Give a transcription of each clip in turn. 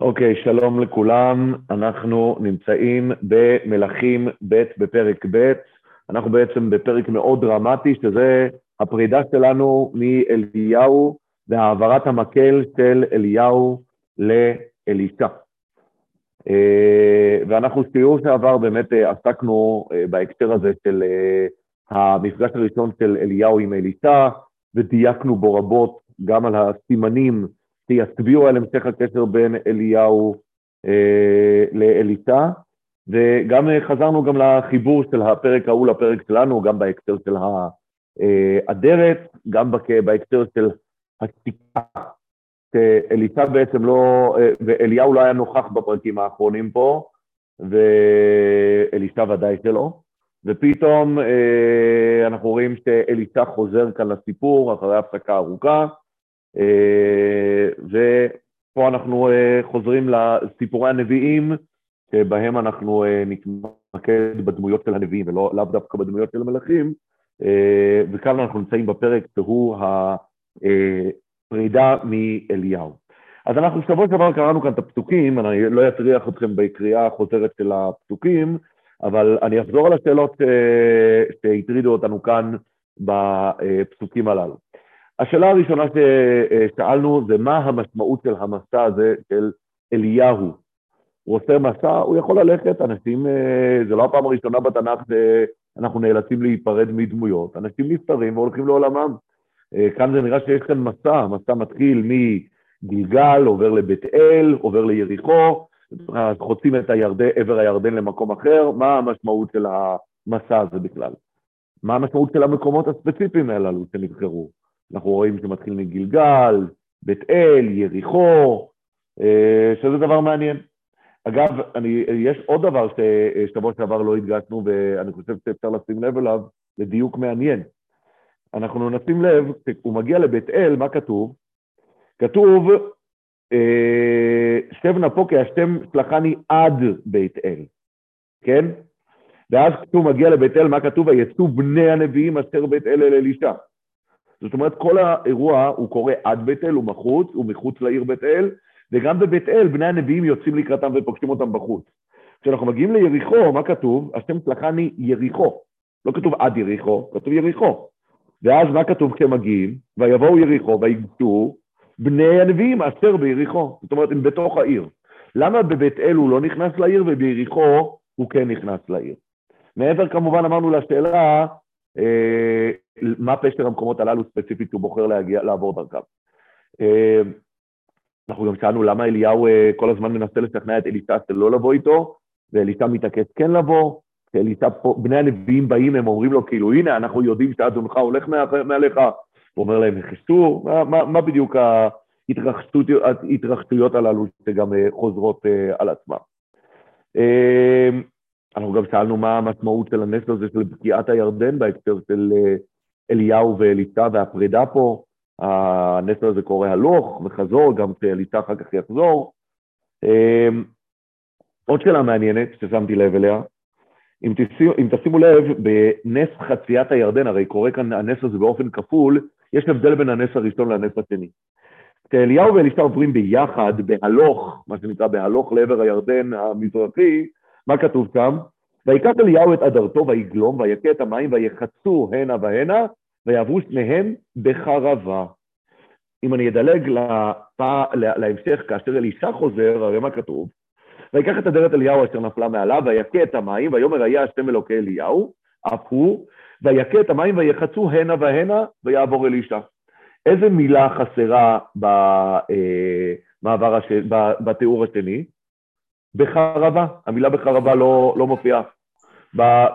אוקיי, שלום לכולם. אנחנו נמצאים במלכים ב' בפרק ב'. אנחנו בעצם בפרק מאוד דרמטי, שזה הפרידה שלנו מאליהו והעברת המקל של אליהו לאלישע. אה, ואנחנו שיעור שעבר באמת אה, עסקנו אה, בהקשר הזה של המפגש הראשון של אליהו עם אלישע, ודייקנו בו רבות גם על הסימנים שיצביעו על המשך הקשר בין אליהו אה, לאלישע, וגם אה, חזרנו גם לחיבור של הפרק ההוא לפרק שלנו, גם בהקשר של האדרת, אה, גם בהקשר של השתיקה, שאלישע בעצם לא, אה, ואליהו לא היה נוכח בפרקים האחרונים פה, ואלישע ודאי שלא, ופתאום אנחנו רואים שאלישע חוזר כאן לסיפור אחרי הפסקה ארוכה, ופה אנחנו אה, חוזרים לסיפורי הנביאים, שבהם אנחנו אה, נתמקד בדמויות של הנביאים ולאו לא דווקא בדמויות של המלכים, וכאן אנחנו נמצאים בפרק שהוא הפרידה מאליהו. אז אנחנו שבוע שעבר קראנו כאן את הפסוקים, אני לא אטריח אתכם בקריאה החוזרת של הפסוקים, אבל אני אחזור על השאלות שהטרידו אותנו כאן בפסוקים הללו. השאלה הראשונה ששאלנו זה מה המשמעות של המסע הזה של אליהו. הוא עושה מסע, הוא יכול ללכת, אנשים, אה, זה לא הפעם הראשונה בתנ"ך שאנחנו נאלצים להיפרד מדמויות, אנשים נפטרים והולכים לעולמם. אה, כאן זה נראה שיש כאן מסע, המסע מתחיל מגלגל, עובר לבית אל, עובר ליריחו, חוצים את הירדן, עבר הירדן למקום אחר, מה המשמעות של המסע הזה בכלל? מה המשמעות של המקומות הספציפיים הללו שנבחרו? אנחנו רואים שמתחיל מגלגל, בית אל, יריחו, אה, שזה דבר מעניין. אגב, אני, יש עוד דבר ששבוע שעבר לא הדגשנו, ואני חושב שאפשר לשים לב אליו, לדיוק מעניין. אנחנו נשים לב, כשהוא מגיע לבית אל, מה כתוב? כתוב, אה, שב נפו כי השם שלחני עד בית אל, כן? ואז כשהוא מגיע לבית אל, מה כתוב? ויצאו בני הנביאים אשר בית אל אל אלישע. זאת אומרת, כל האירוע הוא קורה עד בית אל, הוא מחוץ, הוא מחוץ לעיר בית אל, וגם בבית אל בני הנביאים יוצאים לקראתם ופוגשים אותם בחוץ. כשאנחנו מגיעים ליריחו, מה כתוב? השם צלחני יריחו. לא כתוב עד יריחו, כתוב יריחו. ואז מה כתוב כשהם מגיעים? ויבואו יריחו ויגשו בני הנביאים אשר ביריחו. זאת אומרת, הם בתוך העיר. למה בבית אל הוא לא נכנס לעיר וביריחו הוא כן נכנס לעיר? מעבר כמובן אמרנו לשאלה, אה, מה פשר המקומות הללו ספציפית שהוא בוחר להגיע, לעבור דרכם. אה, אנחנו גם שאלנו למה אליהו אה, כל הזמן מנסה לשכנע את אלישע שלא לבוא איתו, ואלישע מתעקש כן לבוא, כשאלישע, בני הנביאים באים, הם אומרים לו כאילו, הנה, אנחנו יודעים שאדונך הולך מעליך, הוא אומר להם, נכנסו, מה, מה, מה בדיוק ההתרחשויות, הללו שגם חוזרות על עצמם. אנחנו גם שאלנו מה המשמעות של הנס הזה של פגיעת הירדן בהקשר של אה, אליהו ואליטה והפרידה פה. הנס הזה קורה הלוך וחזור, גם כשאליטה אחר כך יחזור. אמ, עוד שאלה מעניינת ששמתי לב אליה, אם תשימו, אם תשימו לב, בנס חציית הירדן, הרי קורה כאן הנס הזה באופן כפול, יש הבדל בין הנס הראשון לנס השני. כשאליהו ואלישע עוברים ביחד, בהלוך, מה שנקרא בהלוך לעבר הירדן המזרחי, מה כתוב שם? ויקח אליהו את אדרתו ויגלום ויכה את המים ויחצו הנה והנה ויעברו שניהם בחרבה. אם אני אדלג לפע... להמשך, כאשר אלישע חוזר, הרי מה כתוב? ויקח את אדרת אליהו אשר נפלה מעליו, ויכה את המים, ויאמר היה השם אלוקי אליהו, אף הוא, ויכה את המים ויחצו הנה והנה, ויעבור אלישע. איזה מילה חסרה במעבר הש... בתיאור השני? בחרבה, המילה בחרבה לא, לא מופיעה.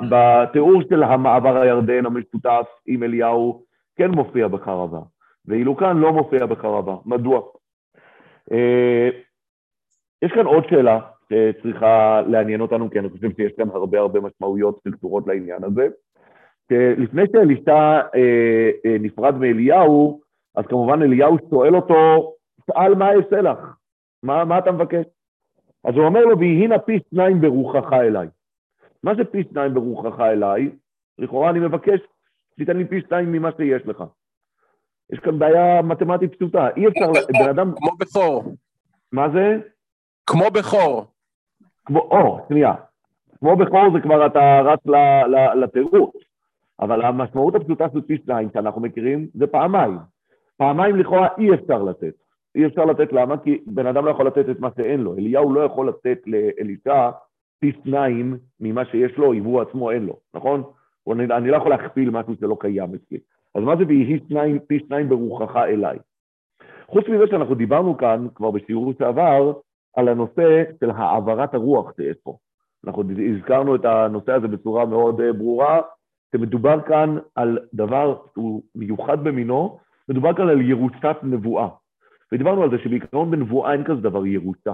בתיאור של המעבר הירדן המשותף עם אליהו כן מופיע בחרבה, ואילו כאן לא מופיע בחרבה. מדוע? אה, יש כאן עוד שאלה שצריכה לעניין אותנו, כי אני חושב שיש כאן הרבה הרבה משמעויות שקשורות לעניין הזה. לפני שאלישע אה, אה, נפרד מאליהו, אז כמובן אליהו שואל אותו, שאל מה אעשה לך? מה, מה אתה מבקש? אז הוא אומר לו, ויהי נא פי שניים ברוחך אליי. מה זה פי שניים ברוחך אליי? לכאורה אני מבקש שתיתן לי פי שניים ממה שיש לך. יש כאן בעיה מתמטית פשוטה, אי אפשר, בן אדם... כמו בכור. מה זה? כמו בכור. כמו, או, שנייה. כמו בכור זה כבר אתה רץ לתירוץ, אבל המשמעות הפשוטה של פי שניים שאנחנו מכירים זה פעמיים. פעמיים לכאורה אי אפשר לתת. אי אפשר לתת למה? כי בן אדם לא יכול לתת את מה שאין לו. אליהו לא יכול לתת לאלישע פי שניים ממה שיש לו, אם הוא עצמו אין לו, נכון? אני, אני לא יכול להכפיל משהו שלא קיים אצלי. אז מה זה ויהי שניים, פי שניים ברוחך אליי? חוץ מזה שאנחנו דיברנו כאן, כבר בשיעור שעבר, על הנושא של העברת הרוח שיש פה. אנחנו הזכרנו את הנושא הזה בצורה מאוד אה, ברורה, שמדובר כאן על דבר שהוא מיוחד במינו, מדובר כאן על ירוצת נבואה. ודיברנו על זה שבעיקרון בנבואה אין כזה דבר ירוצה.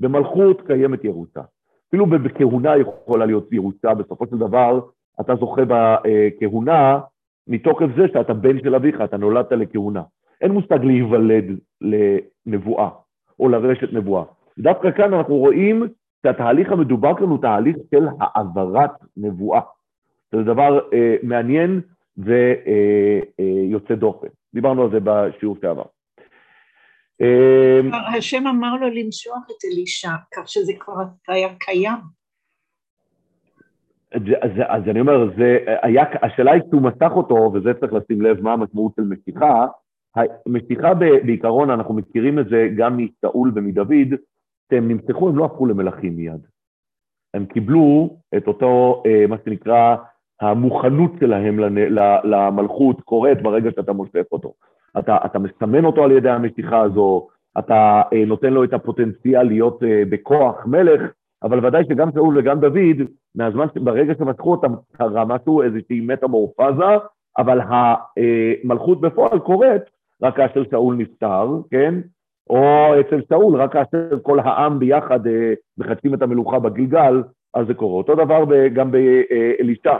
במלכות קיימת ירוצה. אפילו בכהונה יכולה להיות ירוצה, בסופו של דבר אתה זוכה בכהונה מתוקף זה שאתה בן של אביך, אתה נולדת לכהונה. אין מושג להיוולד לנבואה או לרשת נבואה. דווקא כאן אנחנו רואים שהתהליך המדובר כאן הוא תהליך של העברת נבואה. זה דבר אה, מעניין ויוצא אה, אה, דופן. דיברנו על זה בשיעור שעבר. אה, השם אמר לו למשוח את אלישע, כך שזה כבר היה קיים. אז, אז אני אומר, זה היה, השאלה היא שהוא מסך אותו, וזה צריך לשים לב מה המשמעות של משיכה. המשיכה בעיקרון, אנחנו מכירים את זה גם משאול ומדוד, שהם נמסכו, הם לא הפכו למלכים מיד. הם קיבלו את אותו, אה, מה שנקרא, המוכנות שלהם למלכות קורית ברגע שאתה מושך אותו. אתה, אתה מסמן אותו על ידי המשיכה הזו, אתה אה, נותן לו את הפוטנציאל להיות אה, בכוח מלך, אבל ודאי שגם שאול וגם דוד, מהזמן, ברגע שמשכו אותם, קרה משהו, איזושהי מטמורפזה, אבל המלכות בפועל קורית רק כאשר שאול נפטר, כן? או אצל שאול, רק כאשר כל העם ביחד אה, מחדשים את המלוכה בגלגל, אז זה קורה. אותו דבר גם באלישע.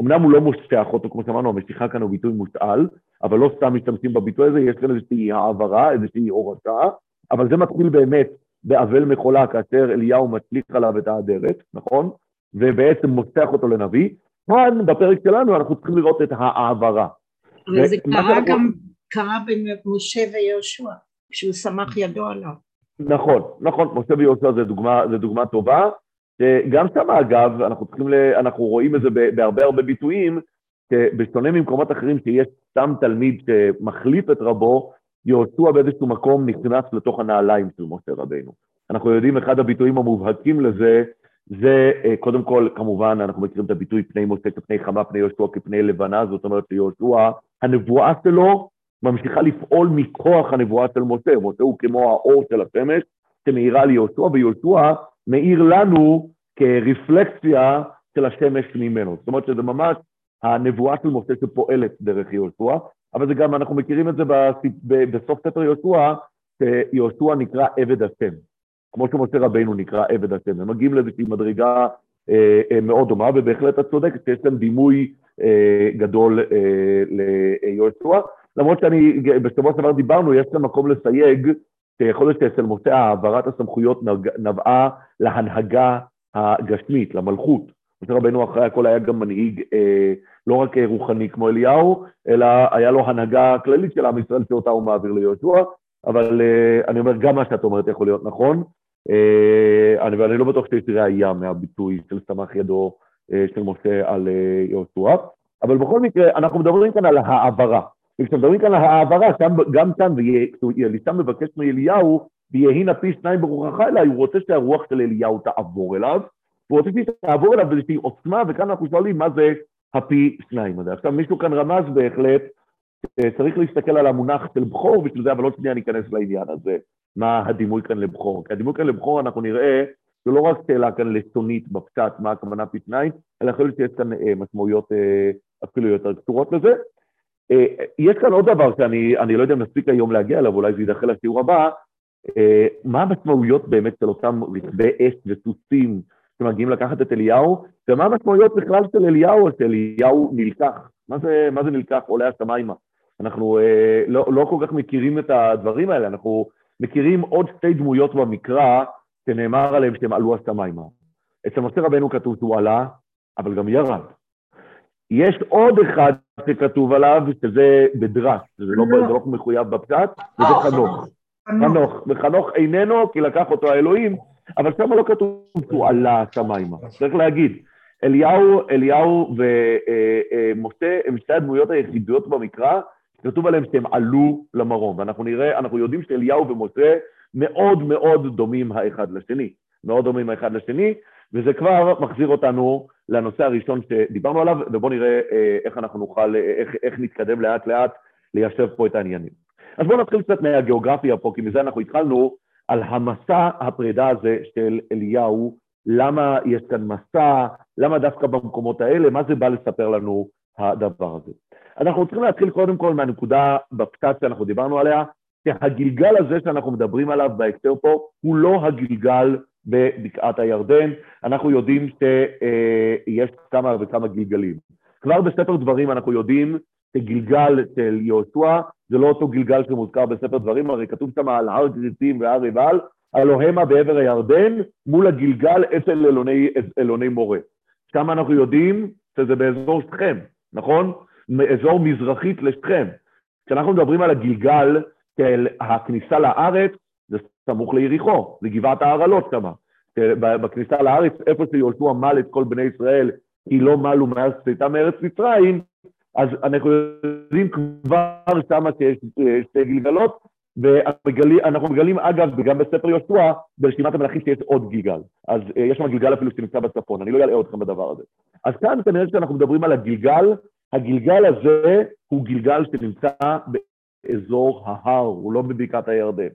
אמנם הוא לא מושך אותו, כמו שאמרנו, המשיכה כאן הוא ביטוי מושאל, אבל לא סתם משתמשים בביטוי הזה, יש כאן איזושהי העברה, איזושהי הורשה, אבל זה מתחיל באמת באבל מחולה, כאשר אליהו מצליח עליו את האדרת, נכון? ובעצם מושך אותו לנביא. כאן, בפרק שלנו, אנחנו צריכים לראות את העברה. אבל זה קרה גם, קרה בין משה ויהושע. שהוא סמך ידו עליו. נכון, נכון, משה ויהושע זה דוגמה, זה דוגמה טובה. גם שם אגב, אנחנו צריכים, ל... אנחנו רואים את זה בהרבה הרבה ביטויים, שבשונה ממקומות אחרים שיש סתם תלמיד שמחליף את רבו, יהושע באיזשהו מקום נכנס לתוך הנעליים של משה רבינו. אנחנו יודעים, אחד הביטויים המובהקים לזה, זה אה, קודם כל, כמובן, אנחנו מכירים את הביטוי פני משה כפני חמה, פני יהושע כפני לבנה, זאת אומרת שיהושע, הנבואה שלו ממשיכה לפעול מכוח הנבואה של משה. משה הוא כמו האור של השמש שמאירה על יהושע, ויהושע מאיר לנו כרפלקציה של השמש ממנו. זאת אומרת שזה ממש הנבואה של משה שפועלת דרך יהושע, אבל זה גם, אנחנו מכירים את זה בסוף ספר יהושע, שיהושע נקרא עבד השם. כמו שמשה רבינו נקרא עבד השם. הם מגיעים לאיזושהי מדרגה אה, אה, מאוד דומה, ובהחלט את צודקת שיש להם דימוי אה, גדול אה, ליהושע. למרות שאני, בשבוע שעבר דיברנו, יש כאן מקום לסייג, שיכול להיות שאצל משה העברת הסמכויות נבעה להנהגה הגשמית, למלכות. משה רבנו אחרי הכל היה גם מנהיג אה, לא רק רוחני כמו אליהו, אלא היה לו הנהגה כללית של עם ישראל שאותה הוא מעביר ליהושע, אבל אה, אני אומר, גם מה שאת אומרת יכול להיות נכון, אה, אני, ואני לא בטוח שיש ראייה מהביטוי של סמך ידו אה, של משה על אה, יהושע, אבל בכל מקרה, אנחנו מדברים כאן על העברה. וכשמדברים כאן על העברה, גם כאן, ואלישע מבקש מאליהו, ויהי נפי שניים ברוחך אליי, הוא רוצה שהרוח של אליהו תעבור אליו, הוא רוצה שהיא תעבור אליו באיזושהי עוצמה, וכאן אנחנו שואלים מה זה הפי שניים הזה. עכשיו מישהו כאן רמז בהחלט, צריך להסתכל על המונח של בכור בשביל זה, אבל עוד שנייה ניכנס לעניין הזה, מה הדימוי כאן לבכור. כי הדימוי כאן לבכור אנחנו נראה, זה לא רק שאלה כאן לשונית בפשט, מה הכוונה פי שניים, אלא יכול להיות שיש כאן אה, משמעויות אה, אפילו יותר קצורות לזה. אה, יש כאן עוד דבר שאני לא יודע אם נספיק היום להגיע אליו, אולי זה יידחה לשיעור הבא, אה, מה המשמעויות באמת של אותם רכבי אש וסוסים שמגיעים לקחת את אליהו, ומה המשמעויות בכלל של אליהו, שאליהו נלקח, מה זה, מה זה נלקח, עולה השמיימה. אנחנו אה, לא, לא כל כך מכירים את הדברים האלה, אנחנו מכירים עוד שתי דמויות במקרא שנאמר עליהם שהם עלו השמיימה. אצל משה רבנו כתוב שהוא עלה, אבל גם ירד. יש עוד אחד שכתוב עליו, שזה בדרש, זה לא, לא. לא מחויב בפשט, וזה חנוך. חנוך, וחנוך איננו, כי לקח אותו האלוהים, אבל שם לא כתוב שהוא עלה השמיימה. צריך להגיד, אליהו, אליהו ומשה אה, הם שתי הדמויות היחידות במקרא, כתוב עליהם שהם עלו למרום, ואנחנו נראה, אנחנו יודעים שאליהו ומשה מאוד מאוד דומים האחד לשני, מאוד דומים האחד לשני, וזה כבר מחזיר אותנו לנושא הראשון שדיברנו עליו, ובואו נראה אה, איך אנחנו נוכל, איך, איך נתקדם לאט לאט ליישב פה את העניינים. אז בואו נתחיל קצת מהגיאוגרפיה פה, כי מזה אנחנו התחלנו, על המסע הפרידה הזה של אליהו, למה יש כאן מסע, למה דווקא במקומות האלה, מה זה בא לספר לנו הדבר הזה. אנחנו צריכים להתחיל קודם כל מהנקודה בפצץ שאנחנו דיברנו עליה, שהגלגל הזה שאנחנו מדברים עליו בהקשר פה הוא לא הגלגל בבקעת הירדן, אנחנו יודעים שיש כמה וכמה גלגלים. כבר בספר דברים אנחנו יודעים שגלגל של יהושע זה לא אותו גלגל שמוזכר בספר דברים, הרי כתוב שם על הר גריסים והר עיבל, אלוהימה בעבר הירדן מול הגלגל אצל אלוני, אלוני מורה. שם אנחנו יודעים שזה באזור שכם, נכון? אזור מזרחית לשכם. כשאנחנו מדברים על הגלגל של הכניסה לארץ, סמוך ליריחו, זה גבעת ההרעלות שמה. בכניסה לארץ, איפה שיהושע מל את כל בני ישראל, כי לא מלו מאז צאתם מארץ מצרים, אז אנחנו יודעים כבר שמה שיש שתי גלגלות, ואנחנו מגלים, אגב, גם בספר יהושע, ברשימת המלכים שיש עוד גלגל. אז אה, יש שם גלגל אפילו שנמצא בצפון, אני לא אלאה אתכם בדבר הזה. אז כאן כנראה שאנחנו מדברים על הגלגל, הגלגל הזה הוא גלגל שנמצא באזור ההר, הוא לא בבקעת הירדן.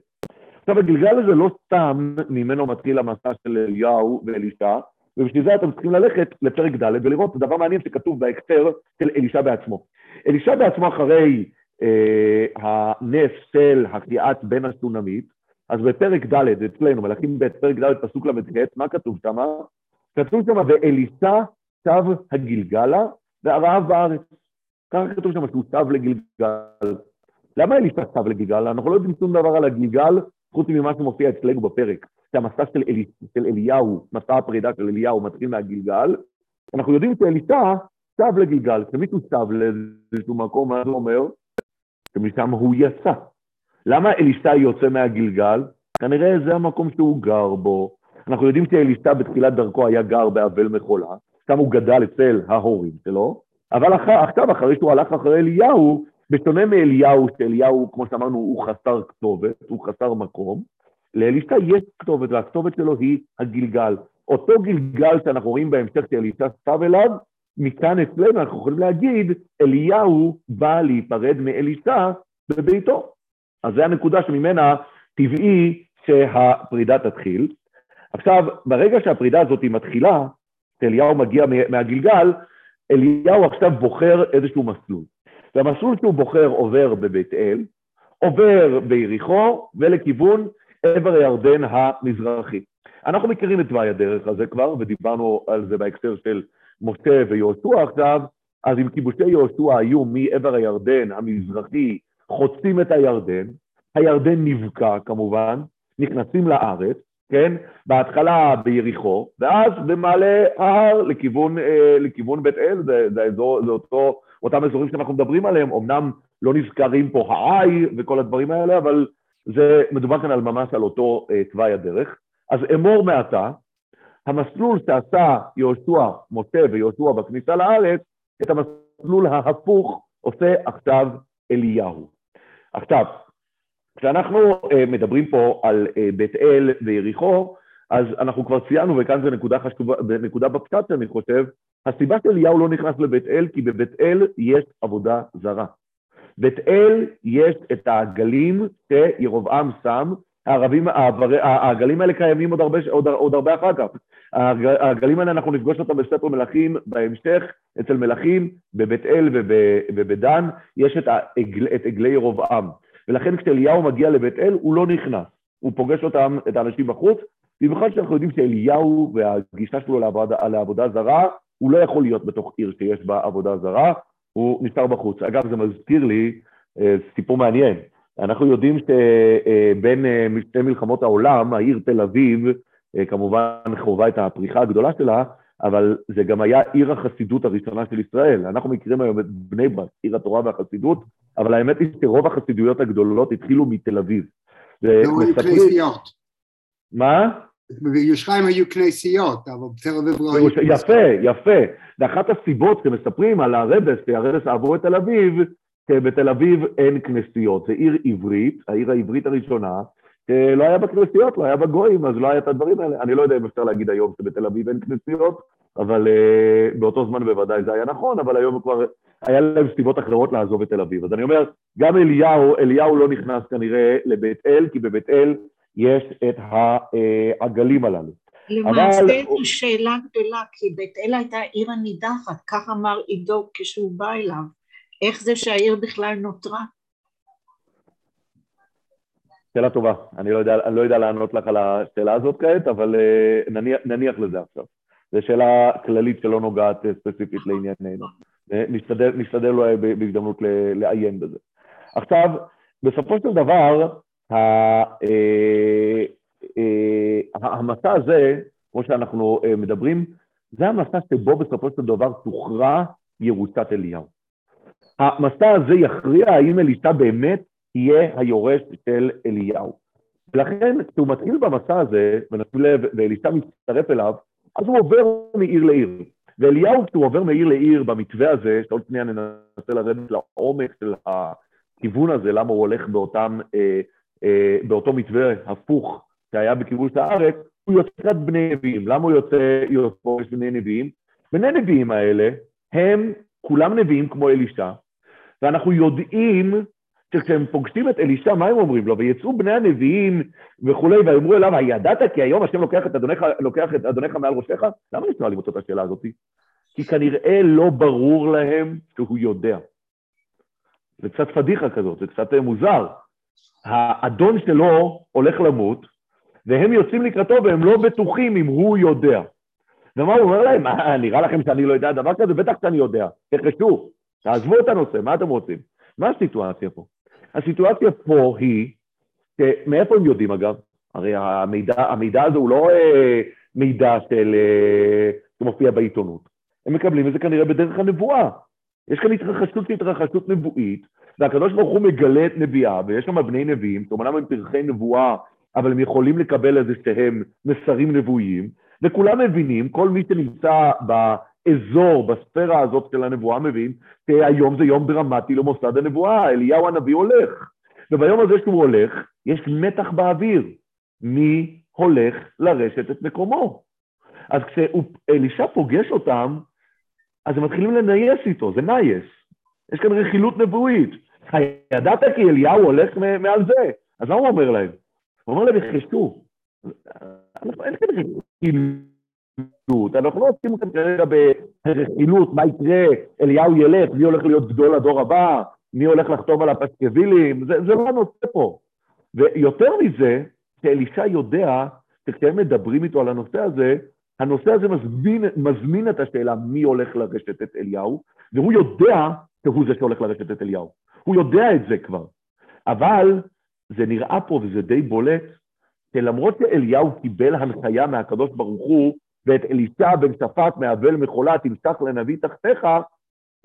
עכשיו, הגלגל הזה לא סתם ממנו מתחיל המסע של אליהו ואלישע, ובשביל זה אתם צריכים ללכת לפרק ד' ולראות דבר מעניין שכתוב בהקשר של אלישע בעצמו. אלישע בעצמו אחרי אה, הנס של החייאת בן הסונמית, אז בפרק ד' אצלנו, מלאכים ב', פרק ד', פסוק ל"ח, מה כתוב שם? כתוב שם, ואלישע שב הגלגלה והרעב בארץ. ככה כתוב שם שהוא שב לגלגל. למה אלישע שב לגלגל? אנחנו לא יודעים שום דבר על הגלגל, חוץ ממה שמופיע אצלנו בפרק. שהמסע של, אלי, של אליהו, מסע הפרידה של אליהו מתחיל מהגלגל, אנחנו יודעים שאלישע שב לגלגל, כשמישהו שב לאיזשהו מקום, מה זה אומר? שמשם הוא יצא. למה אלישע יוצא מהגלגל? כנראה זה המקום שהוא גר בו. אנחנו יודעים שאלישע בתחילת דרכו היה גר באבל מחולה, שם הוא גדל אצל ההורים שלו, אבל אחר, עכשיו, אחרי שהוא הלך אחרי אליהו, בשונה מאליהו, שאליהו, כמו שאמרנו, הוא חסר כתובת, הוא חסר מקום, לאלישע יש כתובת, והכתובת שלו היא הגלגל. אותו גלגל שאנחנו רואים בהמשך שאלישע סב אליו, מכאן אצלנו אנחנו יכולים להגיד, אליהו בא להיפרד מאלישע בביתו. אז זו הנקודה שממנה טבעי שהפרידה תתחיל. עכשיו, ברגע שהפרידה הזאת מתחילה, שאליהו מגיע מהגלגל, אליהו עכשיו בוחר איזשהו מסלול. והמסלול שהוא בוחר עובר בבית אל, עובר ביריחו ולכיוון עבר הירדן המזרחי. אנחנו מכירים את תוואי הדרך הזה כבר, ודיברנו על זה בהקשר של משה ויהושע עכשיו, אז אם כיבושי יהושע היו מעבר הירדן המזרחי, חוצים את הירדן, הירדן נבקע כמובן, נכנסים לארץ, כן? בהתחלה ביריחו, ואז במעלה ההר לכיוון, אה, לכיוון בית אל, זה, זה, האזור, זה אותו, אותם אזורים שאנחנו מדברים עליהם, אמנם לא נזכרים פה העי וכל הדברים האלה, אבל זה מדובר כאן על ממש על אותו אה, תוואי הדרך. אז אמור מעתה, המסלול שעשה יהושע, משה ויהושע בכניסה לארץ, את המסלול ההפוך עושה עכשיו אליהו. עכשיו, כשאנחנו אה, מדברים פה על אה, בית אל ויריחו, אז אנחנו כבר ציינו, וכאן זו נקודה חשובה, נקודה בפשט אני חושב, הסיבה שאליהו לא נכנס לבית אל, כי בבית אל יש עבודה זרה. בית אל יש את העגלים שירובעם שם, הערבים, העגלים האלה קיימים עוד הרבה, עוד, עוד הרבה אחר כך. העגלים האלה, אנחנו נפגוש אותם בספר מלכים בהמשך, אצל מלכים, בבית אל ובדן, יש את, העגל, את עגלי ירובעם. ולכן כשאליהו מגיע לבית אל, הוא לא נכנס. הוא פוגש אותם, את האנשים בחוץ, במיוחד שאנחנו יודעים שאליהו והגישה שלו לעבודה, לעבודה זרה, הוא לא יכול להיות בתוך עיר שיש בה עבודה זרה, הוא נשאר בחוץ. אגב, זה מזכיר לי אה, סיפור מעניין. אנחנו יודעים שבין אה, שתי מלחמות העולם, העיר תל אביב, אה, כמובן חווה את הפריחה הגדולה שלה, אבל זה גם היה עיר החסידות הראשונה של ישראל. אנחנו מכירים היום את בני ברק, עיר התורה והחסידות, אבל האמת היא שרוב החסידויות הגדולות התחילו מתל אביב. והיו כנסיות. מה? בירושלים היו כנסיות, אבל בתל אביב לא היו... יפה, יפה. ואחת הסיבות שמספרים על הרבס, שהרבס עבור את תל אביב, שבתל אביב אין כנסיות. זה עיר עברית, העיר העברית הראשונה, שלא היה בכנסיות, לא היה בגויים, אז לא היה את הדברים האלה. אני לא יודע אם אפשר להגיד היום שבתל אביב אין כנסיות, אבל uh, באותו זמן בוודאי זה היה נכון, אבל היום כבר היה להם סיבות אחרות לעזוב את תל אביב. אז אני אומר, גם אליהו, אליהו לא נכנס כנראה לבית אל, כי בבית אל יש את העגלים הללו. למעשה זו שאלה גדולה, כי בית אל הייתה עיר הנידחת, כך אמר עידו כשהוא בא אליו. איך זה שהעיר בכלל נותרה? שאלה טובה. אני לא יודע, אני לא יודע לענות לך על השאלה הזאת כעת, אבל uh, נניח, נניח לזה עכשיו. זו שאלה כללית שלא נוגעת uh, ספציפית לענייננו. נשתדל, נשתדל אולי בהזדמנות לעיין בזה. עכשיו, בסופו של דבר, אה, המסע הזה, כמו שאנחנו מדברים, זה המסע שבו בסופו של דבר תוכרע ירושת אליהו. המסע הזה יכריע האם אלישע באמת יהיה היורש של אליהו. ולכן, כשהוא מתחיל במסע הזה, ונשים לב, ואלישע מצטרף אליו, אז הוא עובר מעיר לעיר. ואליהו, כשהוא עובר מעיר לעיר במתווה הזה, שעוד שנייה ננסה לרדת לעומק של הכיוון הזה, למה הוא הולך באותם, אה, אה, באותו מתווה הפוך שהיה בכיבוש הארץ, הוא יוצא קצת בני נביאים. למה הוא יוצא יוצא בני נביאים? בני נביאים האלה הם כולם נביאים כמו אלישע, ואנחנו יודעים שכשהם פוגשים את אלישע, מה הם אומרים לו? ויצאו בני הנביאים וכולי, ויאמרו אליו, הידעת כי היום השם לוקח את אדונך, לוקח את אדונך מעל ראשך? למה הם שואלים אותו את השאלה הזאת? כי כנראה לא ברור להם שהוא יודע. זה קצת פדיחה כזאת, זה קצת מוזר. האדון שלו הולך למות, והם יוצאים לקראתו והם לא בטוחים אם הוא יודע. ומה הוא אומר להם? מה, נראה לכם שאני לא יודע דבר כזה? בטח שאני יודע. תחשו, תעזבו את הנושא, מה אתם רוצים? מה הסיטואציה פה? הסיטואציה פה היא, מאיפה הם יודעים אגב? הרי המידע, המידע הזה הוא לא אה, מידע של, אה, שמופיע בעיתונות. הם מקבלים את זה כנראה בדרך הנבואה. יש כאן התרחשות שהתרחשות נבואית, והקדוש ברוך הוא מגלה את נביאה, ויש שם בני נביאים, שאומנם הם פרחי נבואה, אבל הם יכולים לקבל איזה שהם מסרים נבואיים, וכולם מבינים, כל מי שנמצא באזור, בספירה הזאת של הנבואה מבין, שהיום זה יום דרמטי למוסד הנבואה, אליהו הנביא הולך. וביום הזה שהוא הולך, יש מתח באוויר. מי הולך לרשת את מקומו? אז כשאלישע פוגש אותם, אז הם מתחילים לנייס איתו, זה nice. יש כאן רכילות נבואית. ידעת כי אליהו הולך מעל זה. אז מה הוא אומר להם? הוא אומר להם, יחשו. אין כאן רכילות, אנחנו לא עושים כאן כרגע ברכילות, מה יקרה, אליהו ילך, מי הולך להיות גדול הדור הבא, מי הולך לחתום על הפסקווילים, זה, זה לא הנושא פה. ויותר מזה, שאלישע יודע שכשהם מדברים איתו על הנושא הזה, הנושא הזה מזמין, מזמין את השאלה מי הולך לרשת את אליהו, והוא יודע שהוא זה שהולך לרשת את אליהו. הוא יודע את זה כבר. אבל זה נראה פה, וזה די בולט, שלמרות שאליהו קיבל הנחיה מהקדוש ברוך הוא, ואת אלישע בן שפט מאבל מחולה תמשך לנביא תחתיך,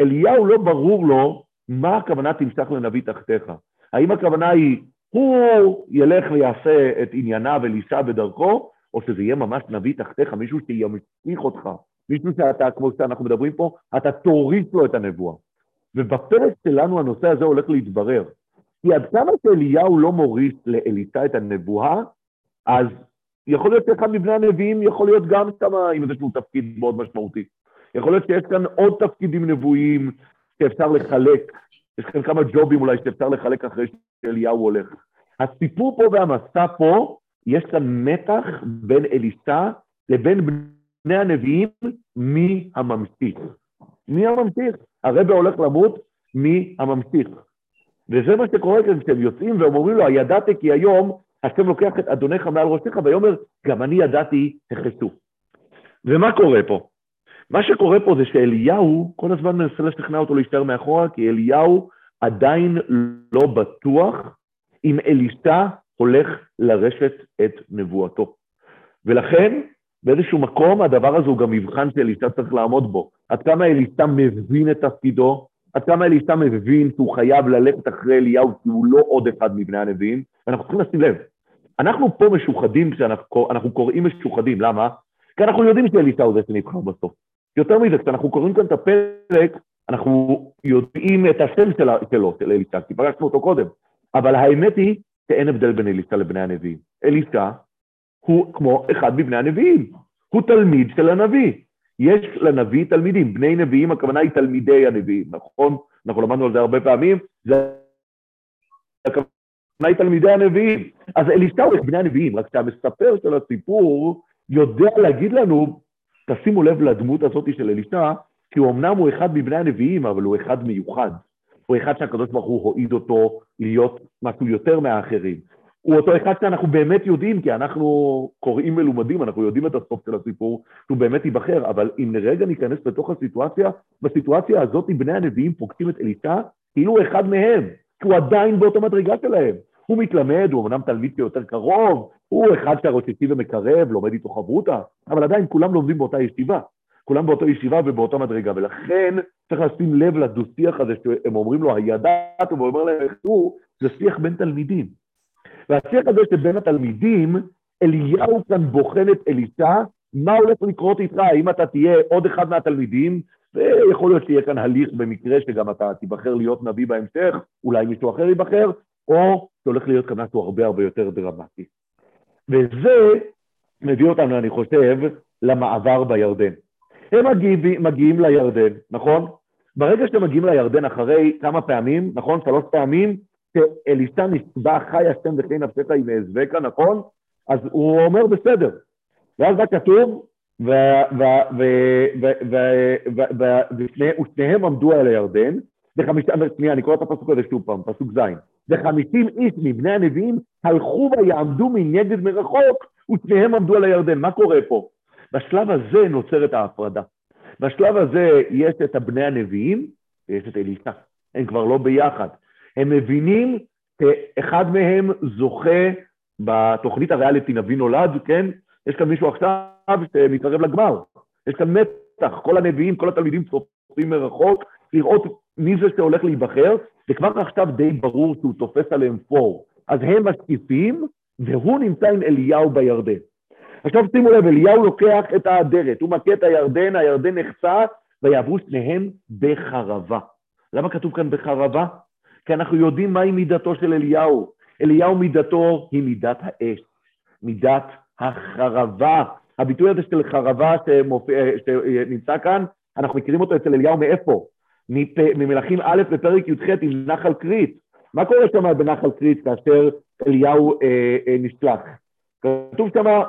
אליהו לא ברור לו מה הכוונה תמשך לנביא תחתיך. האם הכוונה היא, הוא ילך ויעשה את ענייניו אלישע בדרכו, או שזה יהיה ממש נביא תחתיך, מישהו שימשיך אותך, מישהו שאתה, כמו שאנחנו מדברים פה, אתה תוריד לו את הנבואה. ובפרק שלנו הנושא הזה הולך להתברר. כי עד כמה שאליהו לא מוריש לאלישע את הנבואה, אז יכול להיות שאחד מבני הנביאים יכול להיות גם שם עם איזשהו תפקיד מאוד משמעותי. יכול להיות שיש כאן עוד תפקידים נבואיים שאפשר לחלק, יש כאן כמה ג'ובים אולי שאפשר לחלק אחרי שאליהו הולך. הסיפור פה והמסע פה, יש כאן מתח בין אלישע לבין בני הנביאים, מי הממשיך. מי הממשיך? הרבה הולך למות, מי הממשיך. וזה מה שקורה כאן, כשהם יוצאים והם אומרים לו, הידעת כי היום השם לוקח את אדונך מעל ראשך, ויאמר, גם אני ידעתי, תחסו. ומה קורה פה? מה שקורה פה זה שאליהו כל הזמן מנסה לשכנע אותו להישאר מאחורה, כי אליהו עדיין לא בטוח אם אלישע הולך לרשת את נבואתו. ולכן, באיזשהו מקום, הדבר הזה הוא גם מבחן שאלישע צריך לעמוד בו. עד כמה אלישע מבין את תפקידו, עד כמה אלישע מבין שהוא חייב ללכת אחרי אליהו, כי הוא לא עוד אחד מבני הנביאים, ואנחנו צריכים לשים לב. אנחנו פה משוחדים כשאנחנו קוראים משוחדים, למה? כי אנחנו יודעים שאלישע הוא זה שנבחר בסוף. יותר מזה, כשאנחנו קוראים כאן את הפרק, אנחנו יודעים את השם שלו, של אלישע, כי פגשנו אותו קודם. אבל האמת היא שאין הבדל בין אלישע לבני הנביאים. אלישע הוא כמו אחד מבני הנביאים, הוא תלמיד של הנביא. יש לנביא תלמידים, בני נביאים, הכוונה היא תלמידי הנביאים, נכון? אנחנו למדנו על זה הרבה פעמים, זה הכוונה היא תלמידי הנביאים. אז אלישע הוא בני הנביאים, רק שהמספר של הסיפור יודע להגיד לנו, תשימו לב לדמות הזאת של אלישע, כי הוא אמנם הוא אחד מבני הנביאים, אבל הוא אחד מיוחד. הוא אחד שהקדוש ברוך הוא הועיד אותו להיות משהו יותר מהאחרים. הוא אותו אחד שאנחנו באמת יודעים, כי אנחנו קוראים מלומדים, אנחנו יודעים את הסוף של הסיפור, שהוא באמת ייבחר, אבל אם לרגע ניכנס לתוך הסיטואציה, בסיטואציה הזאת בני הנביאים פוגשים את אלישע כאילו הוא אחד מהם, כי הוא עדיין באותו מדרגה שלהם. הוא מתלמד, הוא אמנם תלמיד יותר קרוב, הוא אחד שהרוצצי ומקרב, לומד איתו חברותה, אבל עדיין כולם לומדים באותה ישיבה. כולם באותה ישיבה ובאותה מדרגה, ולכן צריך לשים לב לדו-שיח הזה שהם אומרים לו, הידעת, והוא אומר להם, זה שיח בין תלמידים. והשיח הזה שבין התלמידים, אליהו כאן בוחן את אלישע, מה הולך לקרות איתך, האם אתה תהיה עוד אחד מהתלמידים, ויכול להיות שיהיה כאן הליך במקרה שגם אתה תיבחר להיות נביא בהמשך, אולי מישהו אחר ייבחר, או זה הולך להיות כאן משהו הרבה הרבה יותר דרמטי. וזה מביא אותנו, אני חושב, למעבר בירדן. הם מגיעים, מגיעים לירדן, נכון? ברגע שאתם מגיעים לירדן אחרי כמה פעמים, נכון? שלוש פעמים, שאלישע נשבע חי השם וכי נפשך עם אעזבקה, נכון? אז הוא אומר בסדר. ואז בא כתוב, ושניהם עמדו על הירדן, וחמישה, שנייה, אני קורא את הפסוק הזה שוב פעם, פסוק ז', וחמישים איש מבני הנביאים הלכו ויעמדו מנגד מרחוק, ושניהם עמדו על הירדן. מה קורה פה? בשלב הזה נוצרת ההפרדה. בשלב הזה יש את הבני הנביאים ויש את אלישע. הם כבר לא ביחד. הם מבינים שאחד מהם זוכה בתוכנית הריאליטי נביא נולד, כן? יש כאן מישהו עכשיו שמתקרב לגמר. יש כאן מתח, כל הנביאים, כל התלמידים צופים מרחוק, לראות מי זה שהולך להיבחר, וכבר עכשיו די ברור שהוא תופס עליהם פור. אז הם משקיפים, והוא נמצא עם אליהו בירדן. עכשיו שימו לב, אליהו לוקח את האדרת, הוא מכה את הירדן, הירדן נחצה, ויעברו שניהם בחרבה. למה כתוב כאן בחרבה? כי אנחנו יודעים מהי מידתו של אליהו. אליהו מידתו היא מידת האש, מידת החרבה. הביטוי הזה של חרבה שמופיע, שנמצא כאן, אנחנו מכירים אותו אצל אליהו מאיפה? ממלכים א' בפרק י"ח עם נחל כרית. מה קורה שם בנחל כרית כאשר אליהו אה, אה, נשלח? כתוב שם,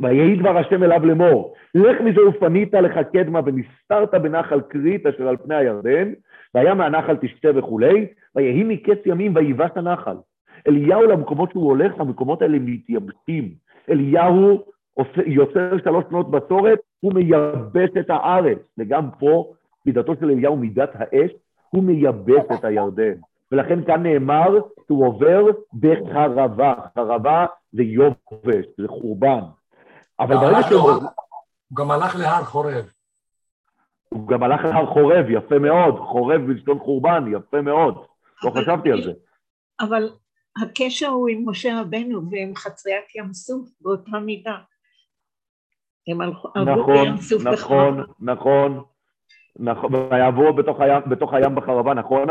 ויהי דבר השם אליו לאמור, לך מזה ופנית לך קדמה ונסתרת בנחל כרית אשר על פני הירדן, והיה מהנחל תשתה וכולי, ויהי מקץ ימים ויבש הנחל. אליהו למקומות שהוא הולך, המקומות האלה מתייבשים. אליהו יוצר שלוש שנות בצורת, הוא מייבש את הארץ. וגם פה, מידתו של אליהו מידת האש, הוא מייבש את הירדן. ולכן כאן נאמר שהוא עובר בחרבה. חרבה זה יובש, זה חורבן. אבל ברגע שהוא... הוא גם הלך להר חורב. הוא גם הלך להר חורב, יפה מאוד, חורב בלשון חורבן, יפה מאוד. לא חשבתי על זה. אבל הקשר הוא עם משה רבנו ועם חצריית ים סוף באותה מידה. הם הלכו נכון, בים סוף נכון, נכון, נכון, ויעברו בתוך הים, בתוך הים בחרבה, נכון,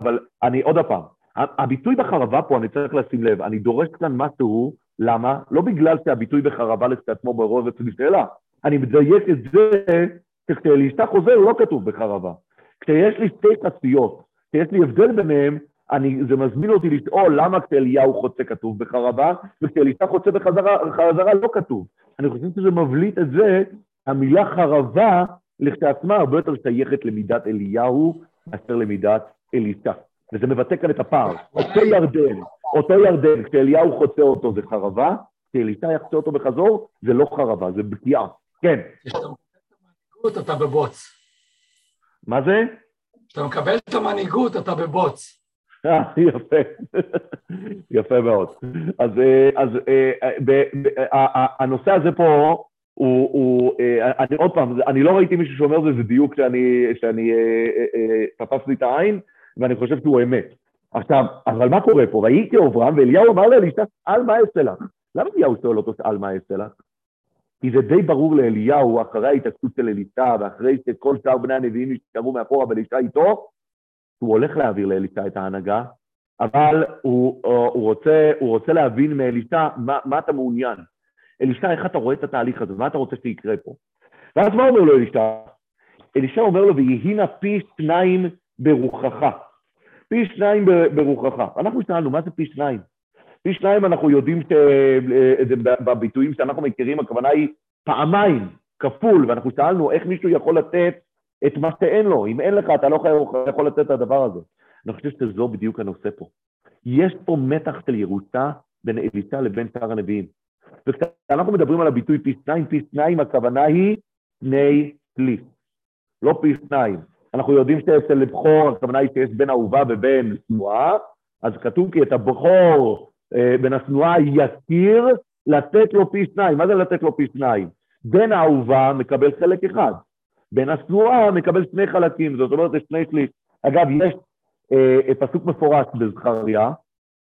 אבל אני עוד פעם, הביטוי בחרבה פה, אני צריך לשים לב, אני דורש כאן משהו, למה? לא בגלל שהביטוי בחרבה לעצמו ברוב אצלי שאלה, אני מדייק את זה שכשאלישע חוזר לא כתוב בחרבה. כשיש לי שתי חציות, כשיש לי הבדל ביניהם, אני, זה מזמין אותי לשאול למה כשאליהו חוצה כתוב בחרבה, וכשאלישע חוצה בחזרה בחזרה לא כתוב. אני חושב שזה מבליט את זה, המילה חרבה לכשעצמה הרבה יותר שייכת למידת אליהו מאשר למידת אלישע. וזה מבטא כאן את הפער. אותו ירדן, אותו ירדן, כשאליהו חוצה אותו זה חרבה, כשאלישע יחצה אותו בחזור, זה לא חרבה, זה בקיעה. כן. אתה בבוץ. מה זה? כשאתה מקבל את המנהיגות אתה בבוץ. אה, יפה, יפה מאוד. אז, אה, אז אה, אה, הנושא הזה פה הוא, הוא אני עוד פעם, אני לא ראיתי מישהו שאומר זה, זה דיוק שאני, שאני תפסתי את העין, ואני חושב שהוא אמת. עכשיו, אבל מה קורה פה? ויהי כאברהם, ואליהו אמר לאלישע, על מה אעשה לך? למה אליהו שואל אותו, על מה אעשה לך? כי זה די ברור לאליהו, אחרי ההתעסקות של אלישע, ואחרי שכל שאר בני הנביאים נשארו מאחורה ואלישע איתו, הוא הולך להעביר לאלישע את ההנהגה, אבל הוא, אה, הוא, רוצה, הוא רוצה להבין מאלישע מה, מה אתה מעוניין. אלישע, איך אתה רואה את התהליך הזה? מה אתה רוצה שיקרה פה? ואז מה אומר לו אלישע? אלישע אומר לו, ויהי נא פי שניים ברוחך. פי שניים ברוחך. אנחנו שאלנו, מה זה פי שניים? פי שניים אנחנו יודעים שבביטויים שאנחנו מכירים, הכוונה היא פעמיים, כפול, ואנחנו שאלנו איך מישהו יכול לתת את מה שאין לו. אם אין לך, אתה לא יכול לתת את הדבר הזה. אני חושב שזו בדיוק הנושא פה. יש פה מתח של ירושה בין אלישע לבין שאר הנביאים. וכשאנחנו מדברים על הביטוי פי שניים, פי שניים הכוונה היא פני פליס, לא פי שניים. אנחנו יודעים שאצל בכור הכוונה היא שיש בין אהובה ובין שנואה, אז כתוב כי את הבכור אה, בין השנואה יכיר לתת לו פי שניים. מה זה לתת לו פי שניים? בן האהובה מקבל חלק אחד, בן השנואה מקבל שני חלקים, זאת אומרת זה שני שליש. אגב, יש אה, פסוק מפורש בזכריה,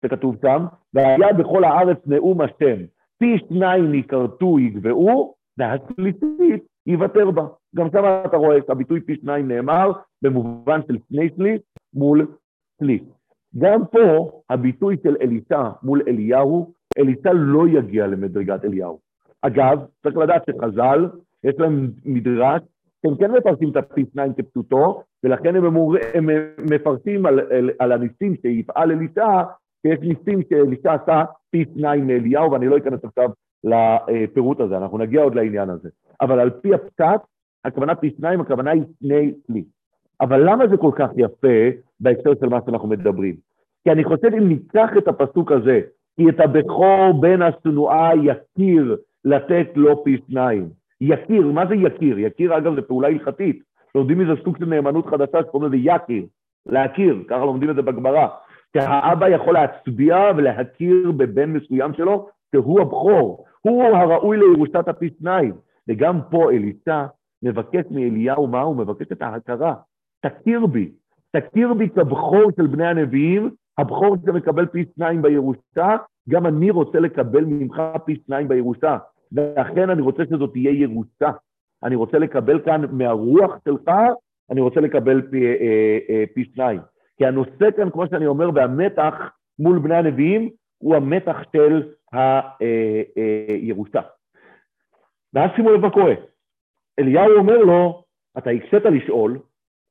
שכתוב שם, והיה בכל הארץ נאום השם, פי שניים יכרתו יגבעו, והשלישית יוותר בה. גם שם אתה רואה את הביטוי פי שניים נאמר במובן של שני שליש מול שליש. גם פה הביטוי של אלישע מול אליהו, אלישע לא יגיע למדרגת אליהו. אגב, צריך לדעת שחז"ל, יש להם מדרש, הם כן מפרסים את הפי שניים כפשוטו, ולכן הם, אמור, הם מפרסים על, על, על הניסים שיפעל אלישע, שיש ניסים שאלישע עשה פי שניים מאליהו, ואני לא אכנס עכשיו לפירוט הזה, אנחנו נגיע עוד לעניין הזה. אבל על פי הפשט, הכוונה פי שניים, הכוונה היא שני כלי. אבל למה זה כל כך יפה בהקשר של מה שאנחנו מדברים? כי אני חושב אם ניקח את הפסוק הזה, כי את הבכור בין השנואה יכיר לתת לו פי שניים. יכיר, מה זה יכיר? יכיר, אגב, זה פעולה הלכתית. לומדים מזה סוג של נאמנות חדשה שקוראים לזה יכיר, להכיר, ככה לומדים את זה בגמרא. שהאבא יכול להצביע ולהכיר בבן מסוים שלו, שהוא הבכור, הוא הראוי לירושת הפי שניים. וגם פה אלישע מבקש מאליהו מה? הוא מבקש את ההכרה. תכיר בי, תכיר בי כבכור של בני הנביאים, הבכור שמקבל פי שניים בירושה, גם אני רוצה לקבל ממך פי שניים בירושה. ואכן אני רוצה שזאת תהיה ירושה. אני רוצה לקבל כאן מהרוח שלך, אני רוצה לקבל פי, אה, אה, פי שניים. כי הנושא כאן, כמו שאני אומר, והמתח מול בני הנביאים, הוא המתח של הירושה. ואז שימו לב מה קורה. אליהו אומר לו, אתה הקשית לשאול,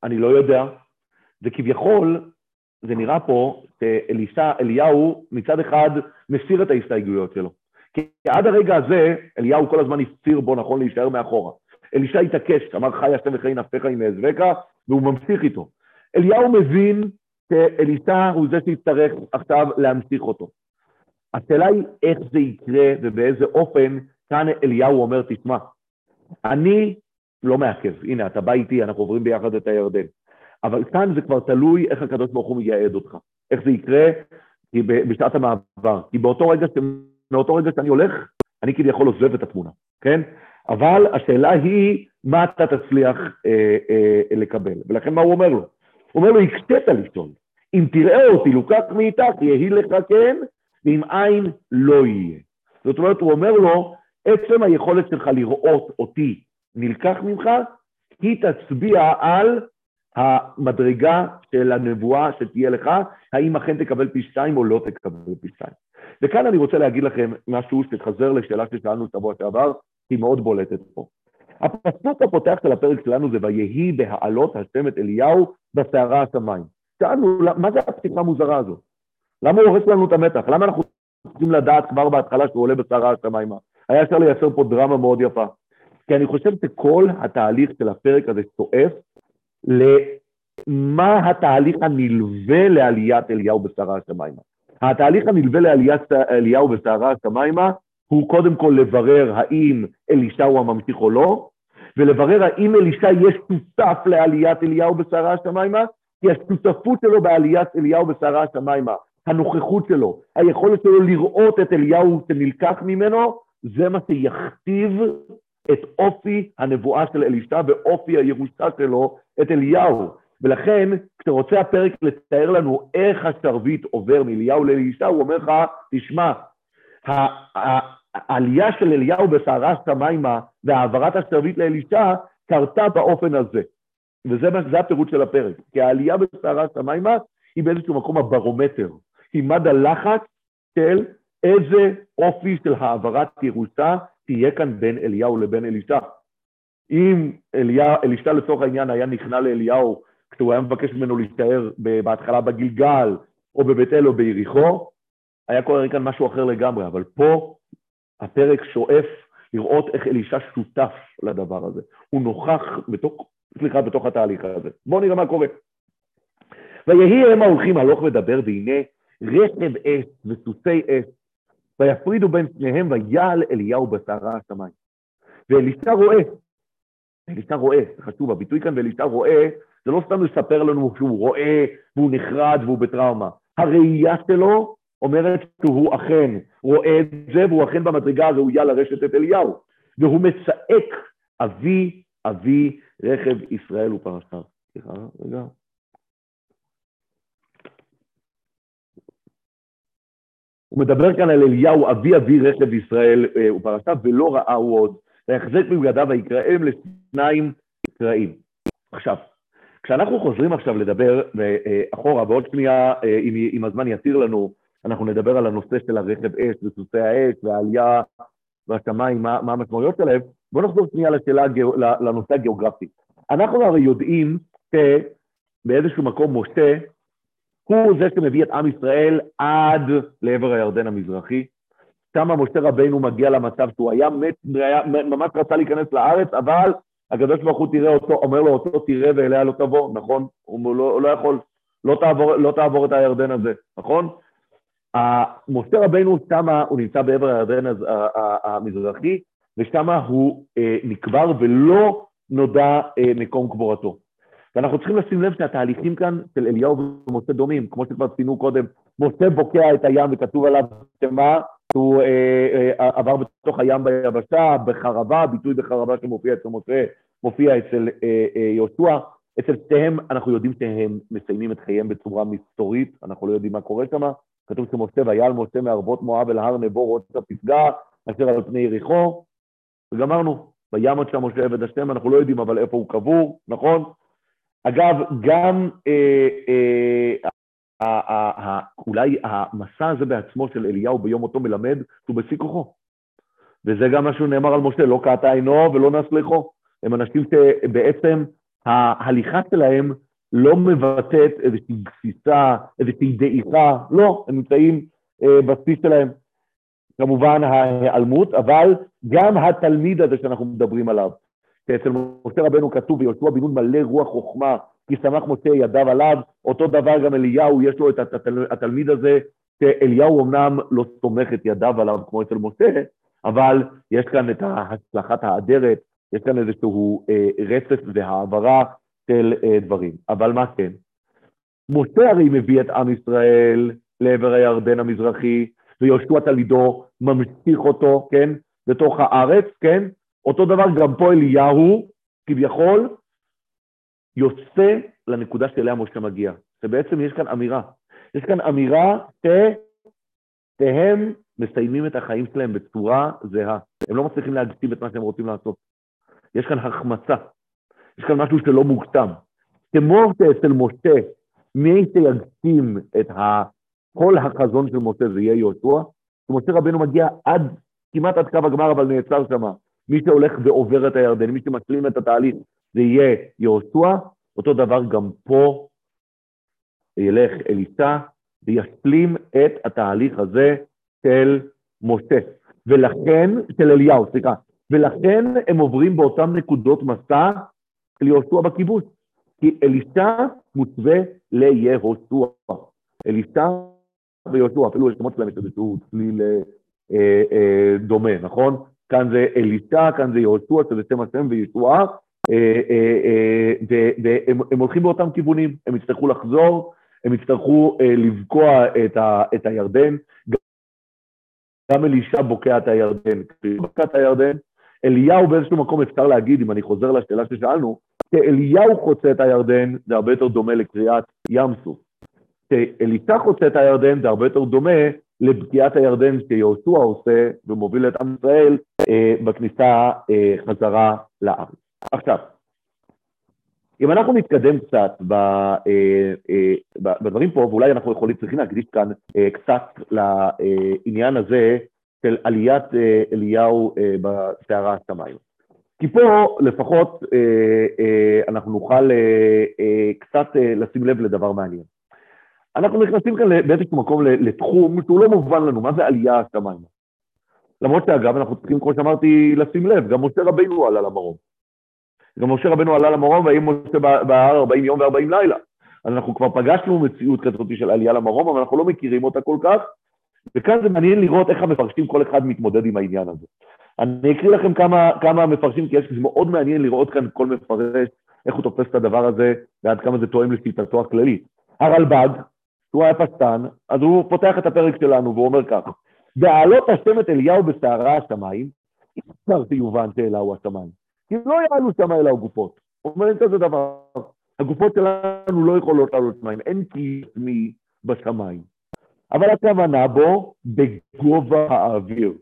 אני לא יודע, וכביכול, זה נראה פה שאלישע, אליהו מצד אחד מסיר את ההסתייגויות שלו. כי עד הרגע הזה, אליהו כל הזמן הפציר בו, נכון, להישאר מאחורה. אלישע התעקש, אמר חי השם וחי נפשך עם אעזבך, והוא ממשיך איתו. אליהו מבין שאלישע הוא זה שיצטרך עכשיו להמשיך אותו. השאלה היא איך זה יקרה ובאיזה אופן כאן אליהו אומר, תשמע, אני לא מעכב, הנה, אתה בא איתי, אנחנו עוברים ביחד את הירדן. אבל כאן זה כבר תלוי איך הקדוש ברוך הוא מייעד אותך. איך זה יקרה כי בשעת המעבר. כי באותו רגע, מאותו רגע שאני הולך, אני כביכול עוזב את התמונה, כן? אבל השאלה היא, מה אתה תצליח אה, אה, לקבל? ולכן מה הוא אומר לו? הוא אומר לו, הקטית לשאול. אם תראה אותי לוקח מאיתך, יהי לך כן, ואם אין, לא יהיה. זאת אומרת, הוא אומר לו, עצם היכולת שלך לראות אותי נלקח ממך, היא תצביע על המדרגה של הנבואה שתהיה לך, האם אכן תקבל פי שתיים או לא תקבל פי שתיים. וכאן אני רוצה להגיד לכם משהו שחזר לשאלה ששאלנו שבוע שעבר, היא מאוד בולטת פה. הפסוק הפותח של הפרק שלנו זה ויהי בהעלות השם את אליהו בסערה השמיים. שאלנו, מה זה הפתיחה המוזרה הזאת? למה הוא הורס לנו את המתח? למה אנחנו צריכים לדעת כבר בהתחלה שהוא עולה בסערה השמיימה? היה אפשר לייצר פה דרמה מאוד יפה. כי אני חושב שכל התהליך של הפרק הזה שואף למה התהליך הנלווה לעליית אליהו בסערה השמיימה. התהליך הנלווה לעליית אליהו בסערה השמיימה הוא קודם כל לברר האם אלישע הוא הממשיך או לא, ולברר האם אלישע יש שותף לעליית אליהו בסערה השמיימה, כי השותפות שלו בעליית אליהו בסערה השמיימה, הנוכחות שלו, היכולת שלו לראות את אליהו שנלקח ממנו, זה מה שיכתיב את אופי הנבואה של אלישע ואופי הירושה שלו, את אליהו. ולכן, כשרוצה הפרק לתאר לנו איך השרביט עובר מאליהו לאלישע, הוא אומר לך, תשמע, העלייה של אליהו בסערה השמיימה והעברת השרביט לאלישע קרתה באופן הזה. וזה הפירוט של הפרק. כי העלייה בסערה השמיימה היא באיזשהו מקום הברומטר. היא מד הלחץ של איזה אופי של העברת ירושה תהיה כאן בין אליהו לבין אלישע. אם אלישע לצורך העניין היה נכנע לאליהו כשהוא היה מבקש ממנו להשתער בהתחלה בגלגל, או בבית אל או ביריחו, היה קורה כאן משהו אחר לגמרי, אבל פה הפרק שואף לראות איך אלישע שותף לדבר הזה. הוא נוכח בתוך, סליחה, בתוך התהליך הזה. בואו נראה מה קורה. ויהי הם ההולכים הלוך ודבר, והנה רכב אש וסוסי אש, ויפרידו בין שניהם, ויעל אליהו בסערה השמיים. ואלישע רואה, אלישע רואה, זה חשוב, הביטוי כאן ואלישע רואה, זה לא סתם לספר לנו שהוא רואה והוא נחרד והוא בטראומה. הראייה שלו אומרת שהוא אכן רואה את זה, והוא אכן במדרגה הראויה לרשת את אליהו. והוא מצעק, אבי, אבי, רכב ישראל ופרשיו. סליחה, רגע. הוא מדבר כאן על אליהו, אבי אבי רכב ישראל אה, ופרשיו, ולא ראה הוא עוד, ויחזק בבגדיו ויקראם לשניים קרעים. עכשיו, כשאנחנו חוזרים עכשיו לדבר אה, אחורה, ועוד שנייה, אה, אם, אם הזמן יתיר לנו, אנחנו נדבר על הנושא של הרכב אש וסוסי האש והעלייה והשמיים, מה, מה המשמעויות שלהם, בואו נחזור שנייה לשאלה, לנושא הגיאוגרפי. אנחנו הרי יודעים שבאיזשהו מקום משה הוא זה שמביא את עם ישראל עד לעבר הירדן המזרחי. שם משה רבינו מגיע למצב שהוא היה מת, היה, ממש רצה להיכנס לארץ, אבל הקדוש ברוך הוא תראה אותו, אומר לו אותו תראה ואליה לא תבוא, נכון? הוא לא, הוא לא יכול, לא תעבור, לא תעבור את הירדן הזה, נכון? משה רבינו שמה, הוא נמצא בעבר הירדן המזרחי, ושם הוא אה, נקבר ולא נודע אה, מקום קבורתו. ואנחנו צריכים לשים לב שהתהליכים כאן של אליהו ומשה דומים, כמו שכבר ציינו קודם, משה בוקע את הים וכתוב עליו שמה, הוא אה, אה, עבר בתוך הים ביבשה, בחרבה, ביטוי בחרבה שמופיע אצל משה, מופיע אצל אה, אה, יהושע. אצל שתיהם אנחנו יודעים שהם מסיימים את חייהם בצורה מסתורית, אנחנו לא יודעים מה קורה שם. כתוב שמשה ויעל משה מערבות מואב אל הר נבו רוץ הפסגה, אשר על פני יריחו, וגמרנו. וימות שם משה עבד השם, אנחנו לא יודעים אבל איפה הוא קבור, נכון? אגב, גם אה, אה, אולי המסע הזה בעצמו של אליהו ביום אותו מלמד שהוא בשיא כוחו. וזה גם מה שנאמר על משה, לא קעתה עינו ולא נסלחו. הם אנשים שבעצם ההליכה שלהם לא מבטאת איזושהי גסיסה, איזושהי דעיכה, לא, הם נמצאים אה, בשיא שלהם. כמובן ההיעלמות, אבל גם התלמיד הזה שאנחנו מדברים עליו, שאצל משה רבנו כתוב, ויהושע בן נון מלא רוח חוכמה, כי שמח משה ידיו עליו, אותו דבר גם אליהו, יש לו את התלמיד הזה, שאליהו אמנם לא סומך את ידיו עליו כמו אצל משה, אבל יש כאן את הצלחת האדרת, יש כאן איזשהו אה, רצף והעברה של אה, דברים. אבל מה כן? משה הרי מביא את עם ישראל לעבר הירדן המזרחי, ויהושע תלמידו ממשיך אותו, כן, בתוך הארץ, כן? אותו דבר גם פה אליהו, כביכול, יוצא לנקודה שאליה משה מגיע. שבעצם יש כאן אמירה. יש כאן אמירה שהם מסיימים את החיים שלהם בצורה זהה. הם לא מצליחים להגשים את מה שהם רוצים לעשות. יש כאן החמצה. יש כאן משהו שלא מוגשם. כמו שאצל משה, מי שיגשים את ה... כל החזון של משה זה יהיה יהושע, ומשה רבנו מגיע עד, כמעט עד קו הגמר, אבל נעצר שם. מי שהולך ועובר את הירדן, מי שמשלים את התהליך, זה יהיה יהושע, אותו דבר גם פה ילך אליסה וישלים את התהליך הזה של משה. ולכן, של אליהו, סליחה, ולכן הם עוברים באותן נקודות מסע של יהושע בכיבוש. כי אלישע מוצווה ליהושע. אלישע ויהושע, אפילו יש שמות שלהם יש איזשהו צליל אה, אה, דומה, נכון? כאן זה אלישע, כאן זה יהושע, שזה שם השם וישועה, אה, אה, אה, והם הולכים באותם כיוונים, הם יצטרכו לחזור, הם יצטרכו לבקוע את הירדן. גם אלישע בוקע את הירדן. בוקע את הירדן, אליהו באיזשהו מקום אפשר להגיד, אם אני חוזר לשאלה ששאלנו, כשאליהו חוצה את הירדן, זה הרבה יותר דומה לקריאת ים סוף. כשאלישע חוצה את הירדן, זה הרבה יותר דומה לבקיעת הירדן שיהושע עושה ומוביל את עם ישראל אה, בכניסה אה, חזרה לארץ. עכשיו, אם אנחנו נתקדם קצת ב, אה, אה, בדברים פה, ואולי אנחנו יכולים, צריכים להקדיש כאן אה, קצת לעניין הזה של עליית אה, אליהו אה, בסערה השמיים. כי פה לפחות אה, אה, אנחנו נוכל אה, אה, קצת אה, לשים לב לדבר מעניין. אנחנו נכנסים כאן באיזשהו מקום לתחום שהוא לא מובן לנו, מה זה עלייה השמיימה? למרות שאגב, אנחנו צריכים, כמו שאמרתי, לשים לב, גם משה רבינו עלה למרום. גם משה רבינו עלה למרום, והאם משה בהר 40 יום ו-40 לילה. אז אנחנו כבר פגשנו מציאות כזאת של עלייה למרום, אבל אנחנו לא מכירים אותה כל כך, וכאן זה מעניין לראות איך המפרשים כל אחד מתמודד עם העניין הזה. אני אקריא לכם כמה, כמה מפרשים, כי יש זה מאוד מעניין לראות כאן כל מפרש, איך הוא תופס את הדבר הזה, ועד כמה זה תואם לשיטתו הכללית. הרלב"ג, שהוא היה פסטן, אז הוא פותח את הפרק שלנו והוא אומר כך: "והעלות השם את אליהו בסערה השמיים, אי אפשר שיובן שאליהו השמיים, כי לא יעלו שם אליהו גופות. הוא אומר, אין כזה דבר. הגופות שלנו לא יכולות לעלות שמיים, אין קסמי בשמיים. אבל הכוונה בו בגובה האוויר.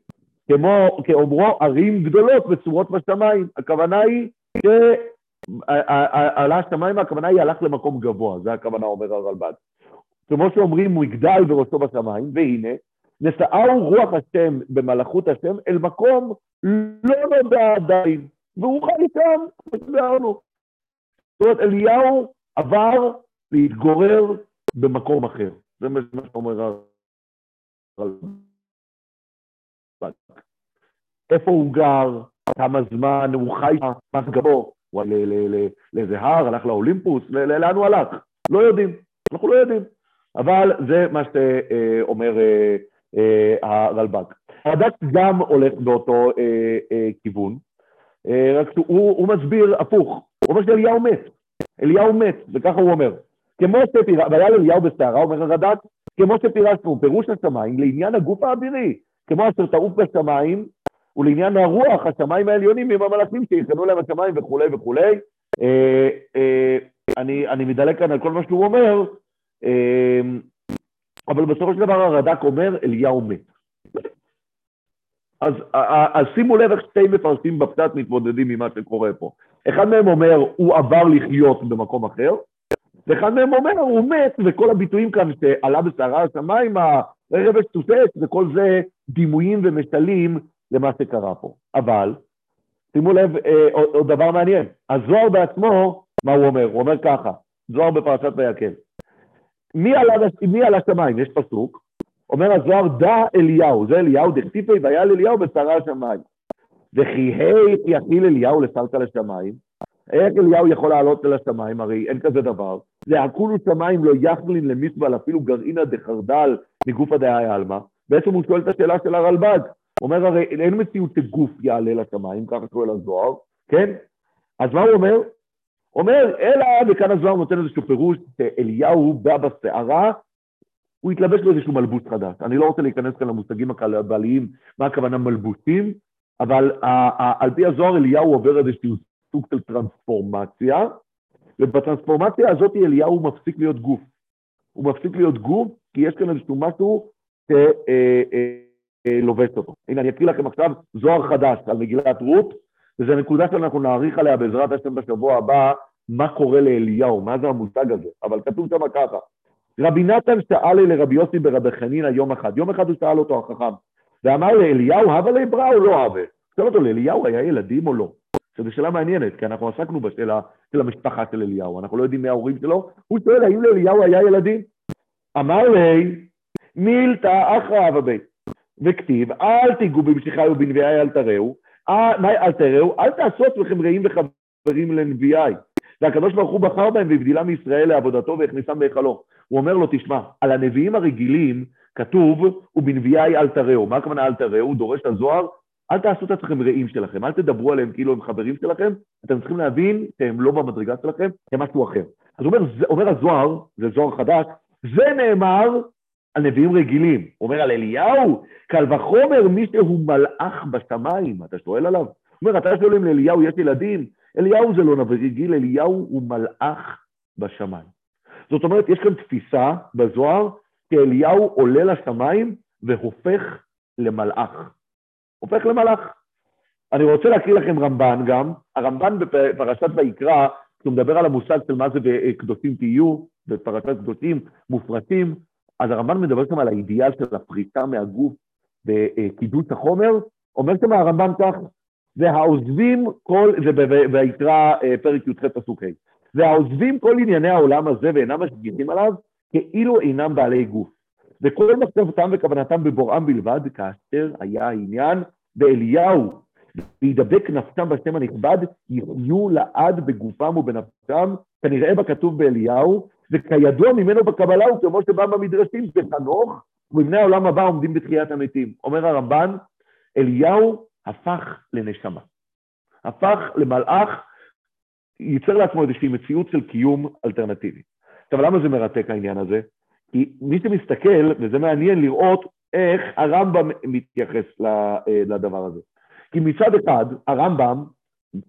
כמו, כאומרו, ערים גדולות בצורות בשמיים. הכוונה היא שעלה השמיים, הכוונה היא הלך למקום גבוה, זה הכוונה אומר הרלב"ד. כמו שאומרים, הוא יגדל בראשו בשמיים, והנה, נשאהו רוח השם במלאכות השם אל מקום לא נודע עדיין, והוא חי שם, כמו שביארנו. זאת אומרת, אליהו עבר להתגורר במקום אחר. זה מה שאומר הרלב"ד. איפה הוא גר, כמה זמן הוא חי, מה גבו, הוא לאיזה הר, הלך לאולימפוס, לאן הוא הלך? לא יודעים, אנחנו לא יודעים. אבל זה מה שאומר אה, אה, הרלב"ג. הרד"ק גם הולך באותו אה, כיוון, רק שהוא מסביר הפוך, הוא אומר שאליהו מת, אליהו מת, וככה הוא אומר. כמו שפירשנו, והיה לאליהו בסערה, אומר הרד"ק, כמו שפירשנו, פירוש השמיים לעניין הגוף האווירי, כמו אשר תעוף בשמיים, ולעניין הרוח, השמיים העליונים עם המלאכים שיכנו להם השמיים וכולי וכולי. אני, מדלג כאן על כל מה שהוא אומר, אבל בסופו של דבר הרד"ק אומר, אליהו מת. אז, אז שימו לב איך שתי מפרשים בפשט מתמודדים עם מה שקורה פה. אחד מהם אומר, הוא עבר לחיות במקום אחר, ואחד מהם אומר, הוא מת, וכל הביטויים כאן שעלה בסערה השמיים, הרבש תוסס, וכל זה דימויים ומשלים למה שקרה פה. אבל, שימו לב, אה, עוד דבר מעניין, הזוהר בעצמו, מה הוא אומר? הוא אומר ככה, זוהר בפרשת ויקל. מי עלה, מי עלה שמיים? יש פסוק, אומר הזוהר, דע אליהו, זה אליהו, דכתיפי ויעל אליהו בשרה השמיים. וכי היך יכיל אליהו לסרקה לשמיים, איך אליהו יכול לעלות אל השמיים? הרי אין כזה דבר. זה הכולו שמיים לא יכלין למצבל אפילו גרעינא דחרדל מגופא דאי עלמא. בעצם הוא שואל את השאלה של הרלב"ג. הוא אומר הרי אין מציאות שגוף יעלה לשמיים, ככה שואל הזוהר, כן? אז מה הוא אומר? אומר, אלא, וכאן הזוהר נותן איזשהו פירוש, שאליהו בא בסערה, הוא התלבש באיזשהו מלבוש חדש. אני לא רוצה להיכנס כאן למושגים הקבליים, מה הכוונה מלבושים, אבל על פי הזוהר אליהו עובר איזשהו סוג של טרנספורמציה, ובטרנספורמציה הזאת אליהו מפסיק להיות גוף. הוא מפסיק להיות גוף, כי יש כאן איזשהו משהו שלובש אה, אה, אותו. הנה, אני אקריא לכם עכשיו זוהר חדש על מגילת רות, וזו נקודה שאנחנו נאריך עליה בעזרת השם בשבוע הבא, מה קורה לאליהו, מה זה המושג הזה, אבל כתוב שם ככה, רבי נתן שאל לרבי יוסי ברבי חנינא יום אחד, יום אחד הוא שאל אותו החכם, ואמר לאליהו, הווה לי ברא או לא הווה? שאל אותו, לאליהו היה ילדים או לא? שזו שאלה מעניינת, כי אנחנו עסקנו בשאלה של המשפחה של אליהו, אנחנו לא יודעים מי ההורים שלו, הוא שואל האם לאליהו היה ילדים? אמר לי, מילתא אחרא אבא בית, וכתיב, אל תיגעו במשיחי ובנביאי אל תראו, אה, אל תראו, אל תעשו עצמכם רעים וחברים לנביאי. והקדוש ברוך הוא בחר בהם והבדילה מישראל לעבודתו והכניסם בהיכלו. הוא אומר לו, תשמע, על הנביאים הרגילים כתוב, ובנביאי אל תראו. מה הכוונה אל? הוא דורש את הזוהר, אל תעשו את עצמכם רעים שלכם, אל תדברו עליהם כאילו הם חברים שלכם, אתם צריכים להבין שהם לא במדרגה שלכם, הם משהו אחר. אז אומר, אומר הזוהר, זה זוהר חדש, זה נאמר על נביאים רגילים. אומר על אליהו, קל וחומר מי שהוא מלאך בשמיים, אתה שואל עליו? הוא אומר, אתה שואל אם לאליהו יש ילדים? אליהו זה לא נביא רגיל, אליהו הוא מלאך בשמיים. זאת אומרת, יש כאן תפיסה בזוהר, כי אליהו עולה לשמיים והופך למלאך. הופך למלאך. אני רוצה להקריא לכם רמב"ן גם, הרמב"ן בפרשת ויקרא, כשהוא מדבר על המושג של מה זה קדושים תהיו, בפרשת קדושים מופרטים, אז הרמב"ן מדבר שם על האידיאל של הפריצה מהגוף בקידוש החומר, אומר שם הרמב"ן כך, והעוזבים כל, זה ויקרא אה, פרק י"ח פסוק ה', והעוזבים כל ענייני העולם הזה ואינם משגיחים עליו, כאילו אינם בעלי גוף. וכל מחשבתם וכוונתם בבוראם בלבד, כאשר היה העניין באליהו, וידבק נפשם בשם הנכבד, יחיו לעד בגופם ובנפשם, כנראה בכתוב באליהו, וכידוע ממנו בקבלה הוא כמו שבא במדרשים, בחנוך, ובבני העולם הבא עומדים בתחיית המתים. אומר הרמב"ן, אליהו הפך לנשמה. הפך למלאך, ייצר לעצמו איזושהי מציאות של קיום אלטרנטיבי. עכשיו, למה זה מרתק העניין הזה? כי מי שמסתכל, וזה מעניין לראות איך הרמב"ם מתייחס אה, לדבר הזה. כי מצד אחד, הרמב"ם,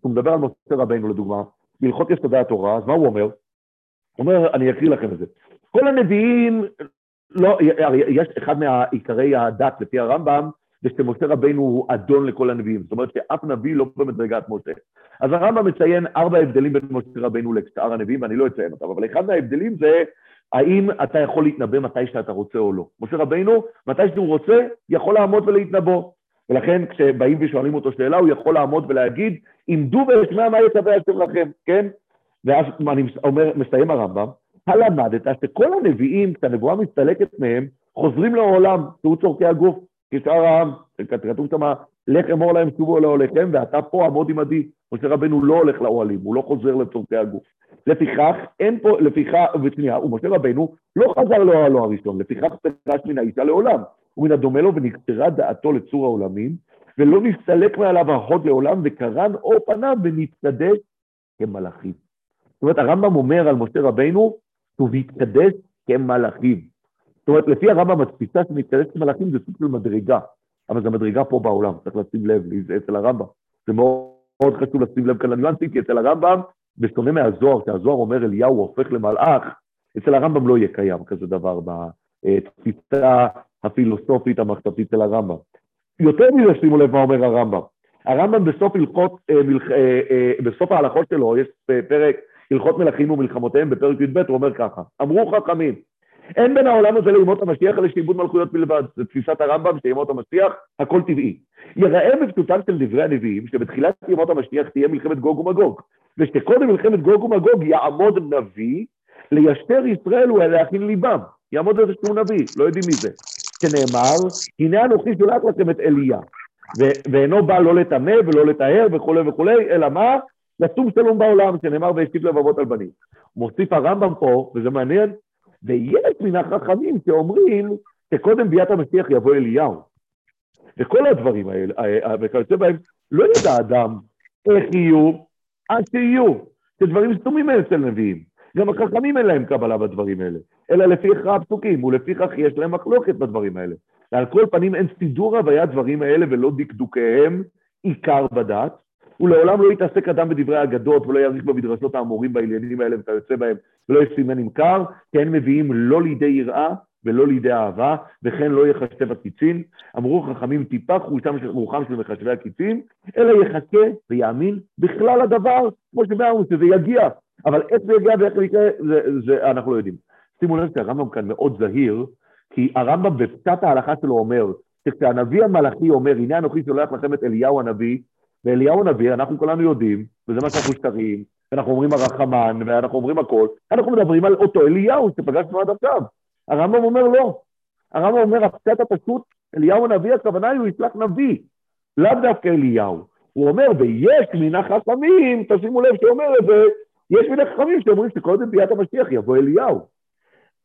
הוא מדבר על משה רבינו לדוגמה, בהלכות יסודי התורה, אז מה הוא אומר? הוא אומר, אני אקריא לכם את זה. כל הנביאים, לא, יש אחד מעיקרי הדת לפי הרמב"ם, זה שמשה רבינו הוא אדון לכל הנביאים. זאת אומרת שאף נביא לא במדרגת משה. אז הרמב"ם מציין ארבע הבדלים בין משה רבינו לשאר הנביאים, ואני לא אציין אותם, אבל אחד מההבדלים זה האם אתה יכול להתנבא מתי שאתה רוצה או לא. משה רבינו, מתי שהוא רוצה, יכול לעמוד ולהתנבא. ולכן כשבאים ושואלים אותו שאלה, הוא יכול לעמוד ולהגיד, עמדו ואשמע מה יצווה השם לכם, כן? ואז אני אומר, מסיים הרמב"ם, הלמדת שכל הנביאים, כשהנבואה מסתלקת מהם, חוזרים לעולם, שהוא צורכי הגוף. כשאר העם, כתוב שם, לך אמור להם שובו לאוהליכם, ואתה פה עמוד עמדי. משה רבנו לא הולך לאוהלים, הוא לא חוזר לצורכי הגוף. לפיכך, אין פה, לפיכך, ושנייה, ומשה רבנו לא חזר לאוהלו הראשון, לפיכך פרש מן האישה לעולם, ומן הדומה לו ונקצרה דעתו לצור העולמים, ולא נסתלק מעליו ההוד לעולם, וקרן אור פניו ונתקדש כמלאכים. זאת אומרת, הרמב"ם אומר על משה רבנו, הוא והתקדש כמלאכים. זאת אומרת, לפי הרמב"ם, התפיסה של מתקדש כמלאכים זה סוג של מדרגה, אבל זו מדרגה פה בעולם, צריך לשים לב, אצל הרמב"ם. זה מאוד חשוב לשים לב כאן לניואנסים, כי אצל הרמב"ם, בשונה מהזוהר, שהזוהר אומר אליהו הופך למלאך, אצל הרמב"ם לא יהיה קיים כזה דבר בתפיסה הפילוסופית המחשבתית של הרמב"ם. יותר מזה, שימו לב מה אומר הרמב"ם. הרמב"ם בסוף הלכות, אה, אה, בסוף ההלכות שלו, יש פרק הלכות מלכים ומלחמותיהם בפרק י"ב, הוא אומר ככה, אמרו חכמים, אין בין העולם הזה לימות המשיח אלא שעיבוד מלכויות בלבד. זו תפיסת הרמב"ם שימות המשיח, הכל טבעי. יראה בפשוטם של דברי הנביאים שבתחילת ימות המשיח תהיה מלחמת גוג ומגוג, ושקודם מלחמת גוג ומגוג יעמוד נביא לישתר ישראל ולהכין ליבם. יעמוד איזה שהוא נביא, לא יודעים מי זה. שנאמר, הנה אנוכי שולח לכם את אליה, ואינו בא לא לטמא ולא לטהר וכולי וכולי, אלא מה? לשום שלום בעולם, שנאמר והשתיף לבבות על בנים. מוסיף הרמב"ם פה, וזה מעניין, ויש מן החכמים שאומרים שקודם ביאת המשיח יבוא אליהו. וכל הדברים האלה, וכיוצא בהם, לא ידע אדם איך יהיו, עד שיהיו. זה דברים סתומים אצל נביאים. גם החכמים אין להם קבלה בדברים האלה, אלא לפי הכרע הפסוקים, ולפיכך יש להם מחלוקת בדברים האלה. ועל כל פנים אין סידור הוויה דברים האלה ולא דקדוקיהם עיקר בדת, ולעולם לא יתעסק אדם בדברי אגדות ולא יאריך במדרשות האמורים בעניינים האלה וכיוצא בהם, ולא יסימן נמכר, כי הם מביאים לא לידי יראה ולא לידי אהבה, וכן לא יחשב הקיצין. אמרו חכמים טיפה רוחם של מחשבי הקיצין, אלא יחכה ויאמין בכלל הדבר, כמו שאמרנו, שזה יגיע. אבל איך זה יגיע ואיך זה יקרה, זה, זה אנחנו לא יודעים. שימו לב שהרמב"ם כאן מאוד זהיר, כי הרמב"ם בפשט ההלכה שלו אומר, שכשהנביא המלאכי אומר, הנה אנוכי שולח לכם את אליהו הנביא, ואליהו הנביא, אנחנו כולנו יודעים, וזה מה שאנחנו שתרים, ואנחנו אומרים הרחמן, ואנחנו אומרים הכל, אנחנו מדברים על אותו אליהו שפגשנו עד עכשיו. הרמב"ם אומר לא. הרמב"ם אומר, הפשט הפשוט, אליהו הנביא, הכוונה היא, הוא ישלח נביא, לאו דווקא אליהו. הוא אומר, ויש מן החכמים, תשימו לב שאומר את זה, יש מן החכמים שאומרים שקודם ביאת המשיח יבוא אליהו.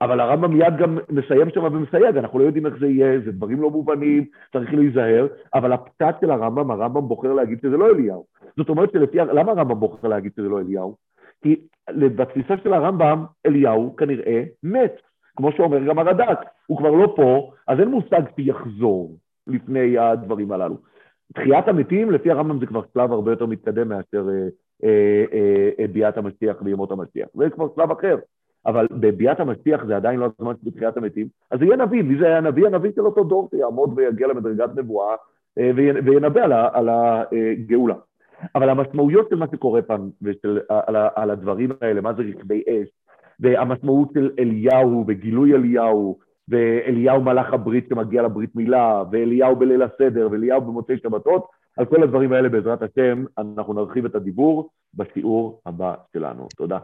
אבל הרמב"ם מיד גם מסיים שם ומסייג, אנחנו לא יודעים איך זה יהיה, זה דברים לא מובנים, צריך להיזהר, אבל הפתת של הרמב"ם, הרמב"ם בוחר להגיד שזה לא אליהו. זאת אומרת שלפי, למה הרמב"ם בוחר להגיד שזה לא אליהו? כי בתפיסה של הרמב"ם, אליהו כנראה מת, כמו שאומר גם הרד"ק, הוא כבר לא פה, אז אין מושג שיחזור לפני הדברים הללו. תחיית המתים, לפי הרמב"ם זה כבר שלב הרבה יותר מתקדם מאשר אה, אה, אה, ביאת המשיח וימות המשיח. זה כבר שלב אחר. אבל בביאת המשיח זה עדיין לא הזמן של תחיית המתים, אז יהיה נביא, מי זה היה נביא? הנביא של אותו דור שיעמוד ויגיע למדרגת נבואה אה, וינבא על, על הגאולה. אבל המשמעויות של מה שקורה פעם, ושל, על, על הדברים האלה, מה זה רכבי אש, והמשמעות של אליהו וגילוי אליהו, ואליהו מלאך הברית שמגיע לברית מילה, ואליהו בליל הסדר, ואליהו במוצאי שבתות, על כל הדברים האלה בעזרת השם אנחנו נרחיב את הדיבור בשיעור הבא שלנו. תודה.